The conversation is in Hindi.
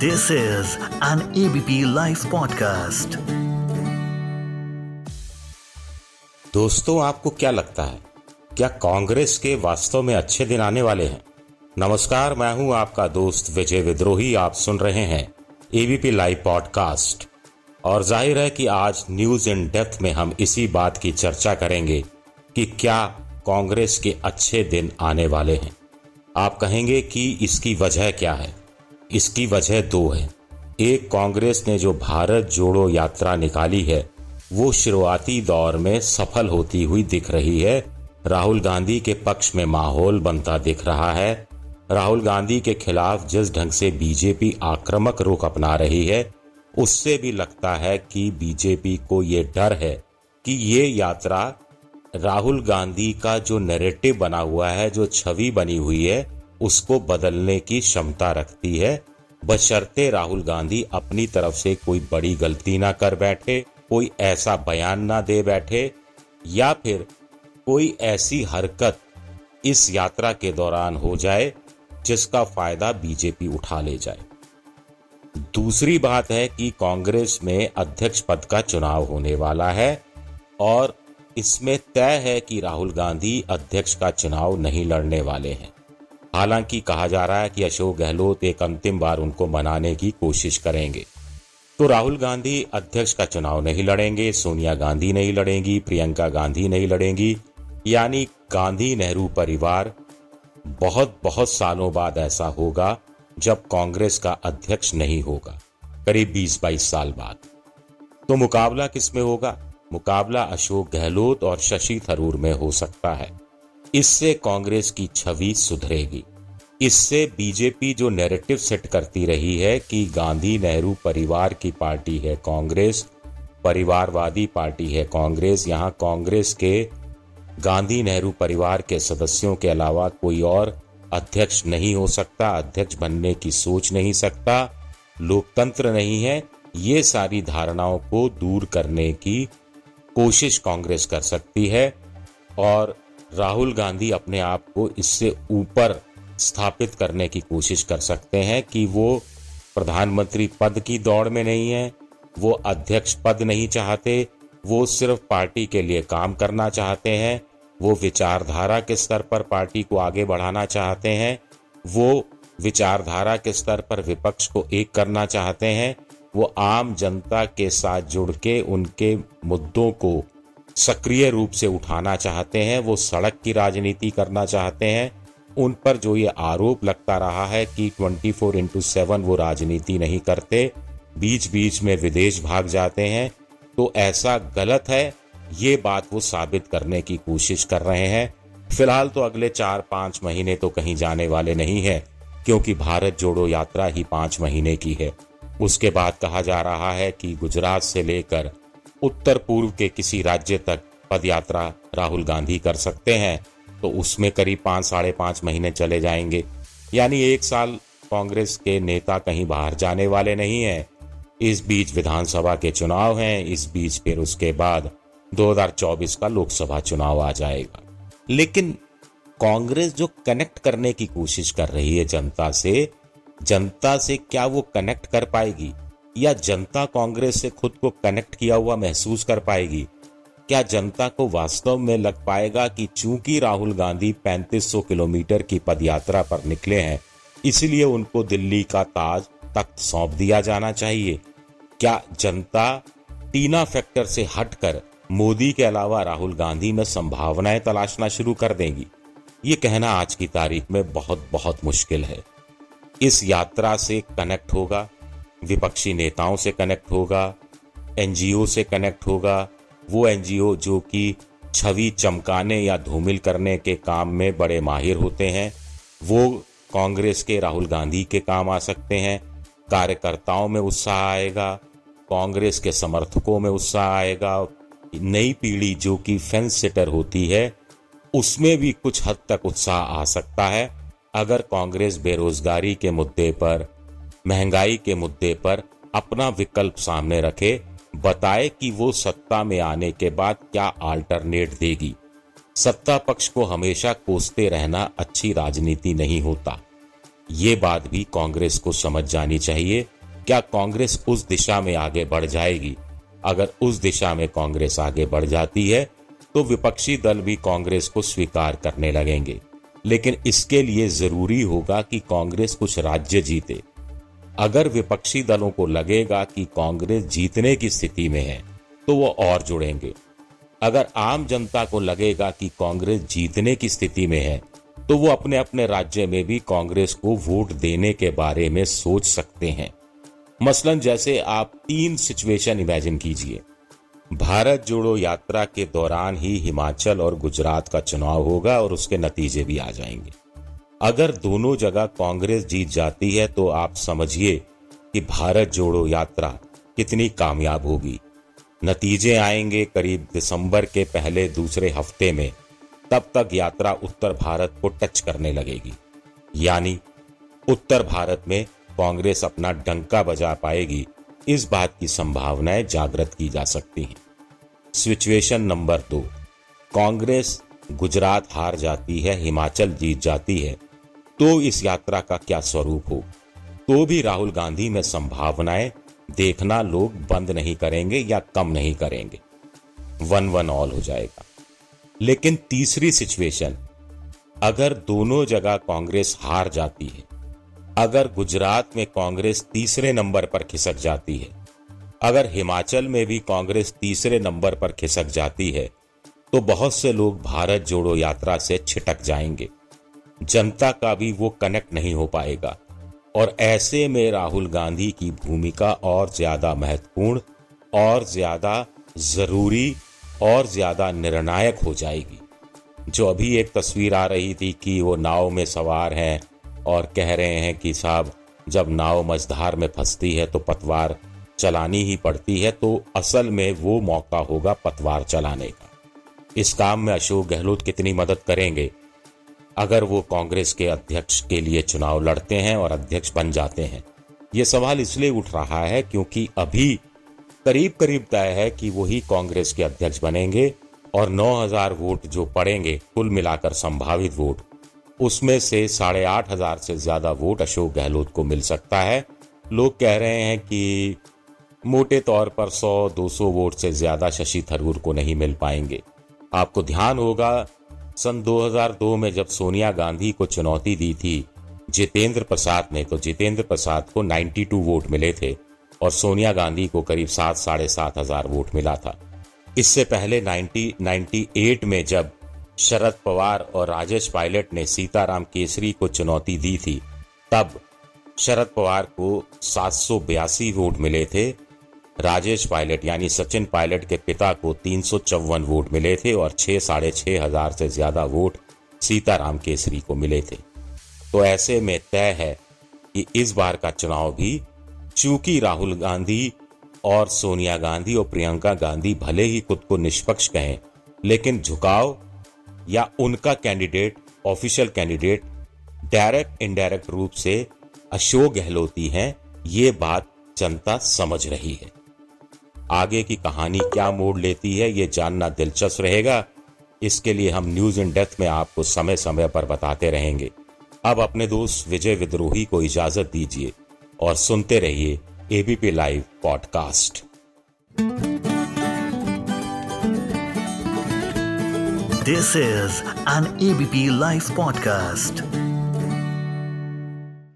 This is an ABP Life podcast. दोस्तों, आपको क्या लगता है? क्या कांग्रेस के वास्तव में अच्छे दिन आने वाले हैं? नमस्कार, मैं हूँ आपका दोस्त विजय विद्रोही। आप सुन रहे हैं एबीपी लाइव पॉडकास्ट और ज़ाहिर है कि आज न्यूज़ इन डेप्थ में हम इसी बात की चर्चा करेंगे कि क्या कांग्रेस के अच्छे दिन आने वाले हैं। आप कहेंगे कि इसकी वजह क्या है? इसकी वजह दो है। एक, कांग्रेस ने जो भारत जोड़ो यात्रा निकाली है, वो शुरुआती दौर में सफल होती हुई दिख रही है। राहुल गांधी के पक्ष में माहौल बनता दिख रहा है। राहुल गांधी के खिलाफ जिस ढंग से बीजेपी आक्रामक रुख अपना रही है, उससे भी लगता है कि बीजेपी को ये डर है कि ये यात्रा राहुल गांधी का जो नैरेटिव बना हुआ है, जो छवि बनी हुई है उसको बदलने की क्षमता रखती है। बशर्ते राहुल गांधी अपनी तरफ़ से कोई बड़ी गलती ना कर बैठे, कोई ऐसा बयान ना दे बैठे, या फिर कोई ऐसी हरकत इस यात्रा के दौरान हो जाए जिसका फ़ायदा बीजेपी उठा ले जाए। दूसरी बात है कि कांग्रेस में अध्यक्ष पद का चुनाव होने वाला है और इसमें तय है कि राहुल गांधी अध्यक्ष का चुनाव नहीं लड़ने वाले हैं। हालाँकि कहा जा रहा है कि अशोक गहलोत एक अंतिम बार उनको मनाने की कोशिश करेंगे। तो राहुल गांधी अध्यक्ष का चुनाव नहीं लड़ेंगे, सोनिया गांधी नहीं लड़ेंगी, प्रियंका गांधी नहीं लड़ेंगी, यानी गांधी नेहरू परिवार बहुत बहुत सालों बाद ऐसा होगा जब कांग्रेस का अध्यक्ष नहीं होगा, करीब 20-22 साल बाद। तो मुकाबला किसमें होगा? मुकाबला अशोक गहलोत और शशि थरूर में हो सकता है। इससे कांग्रेस की छवि सुधरेगी। इससे बीजेपी जो नैरेटिव सेट करती रही है कि गांधी नेहरू परिवार की पार्टी है कांग्रेस, परिवारवादी पार्टी है कांग्रेस, यहाँ कांग्रेस के गांधी नेहरू परिवार के सदस्यों के अलावा कोई और अध्यक्ष नहीं हो सकता, अध्यक्ष बनने की सोच नहीं सकता, लोकतंत्र नहीं है, ये सारी धारणाओं को दूर करने की कोशिश कांग्रेस कर सकती है और राहुल गांधी अपने आप को इससे ऊपर स्थापित करने की कोशिश कर सकते हैं कि वो प्रधानमंत्री पद की दौड़ में नहीं है, वो अध्यक्ष पद नहीं चाहते, वो सिर्फ़ पार्टी के लिए काम करना चाहते हैं, वो विचारधारा के स्तर पर पार्टी को आगे बढ़ाना चाहते हैं, वो विचारधारा के स्तर पर विपक्ष को एक करना चाहते हैं, वो आम जनता के साथ जुड़ के उनके मुद्दों को सक्रिय रूप से उठाना चाहते हैं, वो सड़क की राजनीति करना चाहते हैं, उन पर जो ये आरोप लगता रहा है कि 24 फोर इंटू सेवन वो राजनीति नहीं करते बीच बीच में विदेश भाग जाते हैं तो ऐसा गलत है, ये बात वो साबित करने की कोशिश कर रहे हैं। फ़िलहाल तो अगले चार पाँच महीने तो कहीं जाने वाले नहीं है, क्योंकि भारत जोड़ो यात्रा ही पाँच महीने की है। उसके बाद कहा जा रहा है कि गुजरात से लेकर उत्तर पूर्व के किसी राज्य तक पदयात्रा राहुल गांधी कर सकते हैं तो उसमें करीब पाँच, साढ़े पाँच महीने चले जाएँगे। यानी एक साल कांग्रेस के नेता कहीं बाहर जाने वाले नहीं हैं। इस बीच विधानसभा के चुनाव हैं, इस बीच फिर उसके बाद 2024 का लोकसभा चुनाव आ जाएगा। लेकिन कांग्रेस जो कनेक्ट करने की कोशिश कर रही है जनता से जनता से क्या वो कनेक्ट कर पाएगी? या जनता कांग्रेस से खुद को कनेक्ट किया हुआ महसूस कर पाएगी? क्या जनता को वास्तव में लग पाएगा कि चूँकि राहुल गांधी 3500 किलोमीटर की पदयात्रा पर निकले हैं, इसलिए उनको दिल्ली का ताज तख्त सौंप दिया जाना चाहिए? क्या जनता टीना फैक्टर से हटकर मोदी के अलावा राहुल गांधी में संभावनाएँ तलाशना शुरू कर देंगी? ये कहना आज की तारीख में बहुत बहुत मुश्किल है। इस यात्रा से कनेक्ट होगा विपक्षी नेताओं से कनेक्ट होगा एनजीओ से कनेक्ट होगा, वो एनजीओ जो कि छवि चमकाने या धूमिल करने के काम में बड़े माहिर होते हैं, वो कांग्रेस के राहुल गांधी के काम आ सकते हैं, कार्यकर्ताओं में उत्साह आएगा, कांग्रेस के समर्थकों में उत्साह आएगा, नई पीढ़ी जो कि फेंस सिटर होती है, उसमें भी कुछ हद तक उत्साह आ सकता है, अगर कांग्रेस बेरोजगारी के मुद्दे पर महँगाई के मुद्दे पर अपना विकल्प सामने रखे, बताए कि वो सत्ता में आने के बाद क्या आल्टरनेट देगी। सत्ता पक्ष को हमेशा कोसते रहना अच्छी राजनीति नहीं होता। ये बात भी कांग्रेस को समझ जानी चाहिए, क्या कांग्रेस उस दिशा में आगे बढ़ जाएगी? अगर उस दिशा में कांग्रेस आगे बढ़ जाती है तो विपक्षी दल भी कांग्रेस को स्वीकार करने लगेंगे। लेकिन इसके लिए ज़रूरी होगा कि कांग्रेस कुछ राज्य जीते। अगर विपक्षी दलों को लगेगा कि कांग्रेस जीतने की स्थिति में है तो वो और जुड़ेंगे। अगर आम जनता को लगेगा कि कांग्रेस जीतने की स्थिति में है तो वो अपने अपने राज्य में भी कांग्रेस को वोट देने के बारे में सोच सकते हैं। मसलन जैसे आप तीन सिचुएशन इमेजिन कीजिए। भारत जोड़ो यात्रा के दौरान ही हिमाचल और गुजरात का चुनाव होगा और उसके नतीजे भी आ जाएँगे। अगर दोनों जगह कांग्रेस जीत जाती है तो आप समझिए कि भारत जोड़ो यात्रा कितनी कामयाब होगी। नतीजे आएँगे करीब दिसंबर के पहले दूसरे हफ़्ते में, तब तक यात्रा उत्तर भारत को टच करने लगेगी। यानी उत्तर भारत में कांग्रेस अपना डंका बजा पाएगी, इस बात की संभावनाएँ जागृत की जा सकती हैं। सिचुएशन नंबर दो, कांग्रेस गुजरात हार जाती है, हिमाचल जीत जाती है। तो इस यात्रा का क्या स्वरूप हो? तो भी राहुल गांधी में संभावनाएँ देखना लोग बंद नहीं करेंगे या कम नहीं करेंगे। वन वन ऑल हो जाएगा। लेकिन तीसरी सिचुएशन, अगर दोनों जगह कांग्रेस हार जाती है, अगर गुजरात में कांग्रेस तीसरे नंबर पर खिसक जाती है, अगर हिमाचल में भी कांग्रेस तीसरे नंबर पर खिसक जाती है तो बहुत से लोग भारत जोड़ो यात्रा से छिटक जाएँगे। जनता का भी वो कनेक्ट नहीं हो पाएगा। और ऐसे में राहुल गांधी की भूमिका और ज़्यादा महत्वपूर्ण, और ज़्यादा ज़रूरी, और ज़्यादा निर्णायक हो जाएगी। जो अभी एक तस्वीर आ रही थी कि वो नाव में सवार हैं और कह रहे हैं कि साहब, जब नाव मझधार में फंसती है तो पतवार चलानी ही पड़ती है तो असल में वो मौका होगा पतवार चलाने का। इस काम में अशोक गहलोत कितनी मदद करेंगे? अगर वो कांग्रेस के अध्यक्ष के लिए चुनाव लड़ते हैं और अध्यक्ष बन जाते हैं। ये सवाल इसलिए उठ रहा है क्योंकि अभी करीब करीब तय है कि वही कांग्रेस के अध्यक्ष बनेंगे और 9000 वोट जो पड़ेंगे, कुल मिलाकर संभावित वोट, उसमें से साढ़े आठ हज़ार से ज़्यादा वोट अशोक गहलोत को मिल सकता है। लोग कह रहे हैं कि मोटे तौर पर 100-200 वोट से ज़्यादा शशि थरूर को नहीं मिल पाएँगे। आपको ध्यान होगा सन 2002 में जब सोनिया गांधी को चुनौती दी थी, जितेंद्र प्रसाद ने तो जितेंद्र प्रसाद को 92 वोट मिले थे और सोनिया गांधी को करीब सात, साढ़े सात हज़ार वोट मिला था। इससे पहले 1998 में जब शरद पवार और राजेश पायलट ने सीताराम केसरी को चुनौती दी थी, तब शरद पवार को सात सौ बयासी वोट मिले थे राजेश पायलट यानी सचिन पायलट के पिता को तीन सौ चौवन वोट मिले थे और छह साढ़े छह हज़ार से ज़्यादा वोट सीताराम केसरी को मिले थे। तो ऐसे में तय है कि इस बार का चुनाव भी चूँकि राहुल गांधी और सोनिया गांधी और प्रियंका गांधी भले ही खुद को निष्पक्ष कहें, लेकिन झुकाव या उनका candidate, official candidate, direct, indirect रूप से अशोक गहलोती हैं ये बात जनता समझ रही है। आगे की कहानी क्या मोड़ लेती है, ये जानना दिलचस्प रहेगा। इसके लिए हम न्यूज़ इन डेथ में आपको समय समय पर बताते रहेंगे। अब अपने दोस्त विजय विद्रोही को इजाज़त दीजिए और सुनते रहिए ABP live podcast this is an ABP live podcast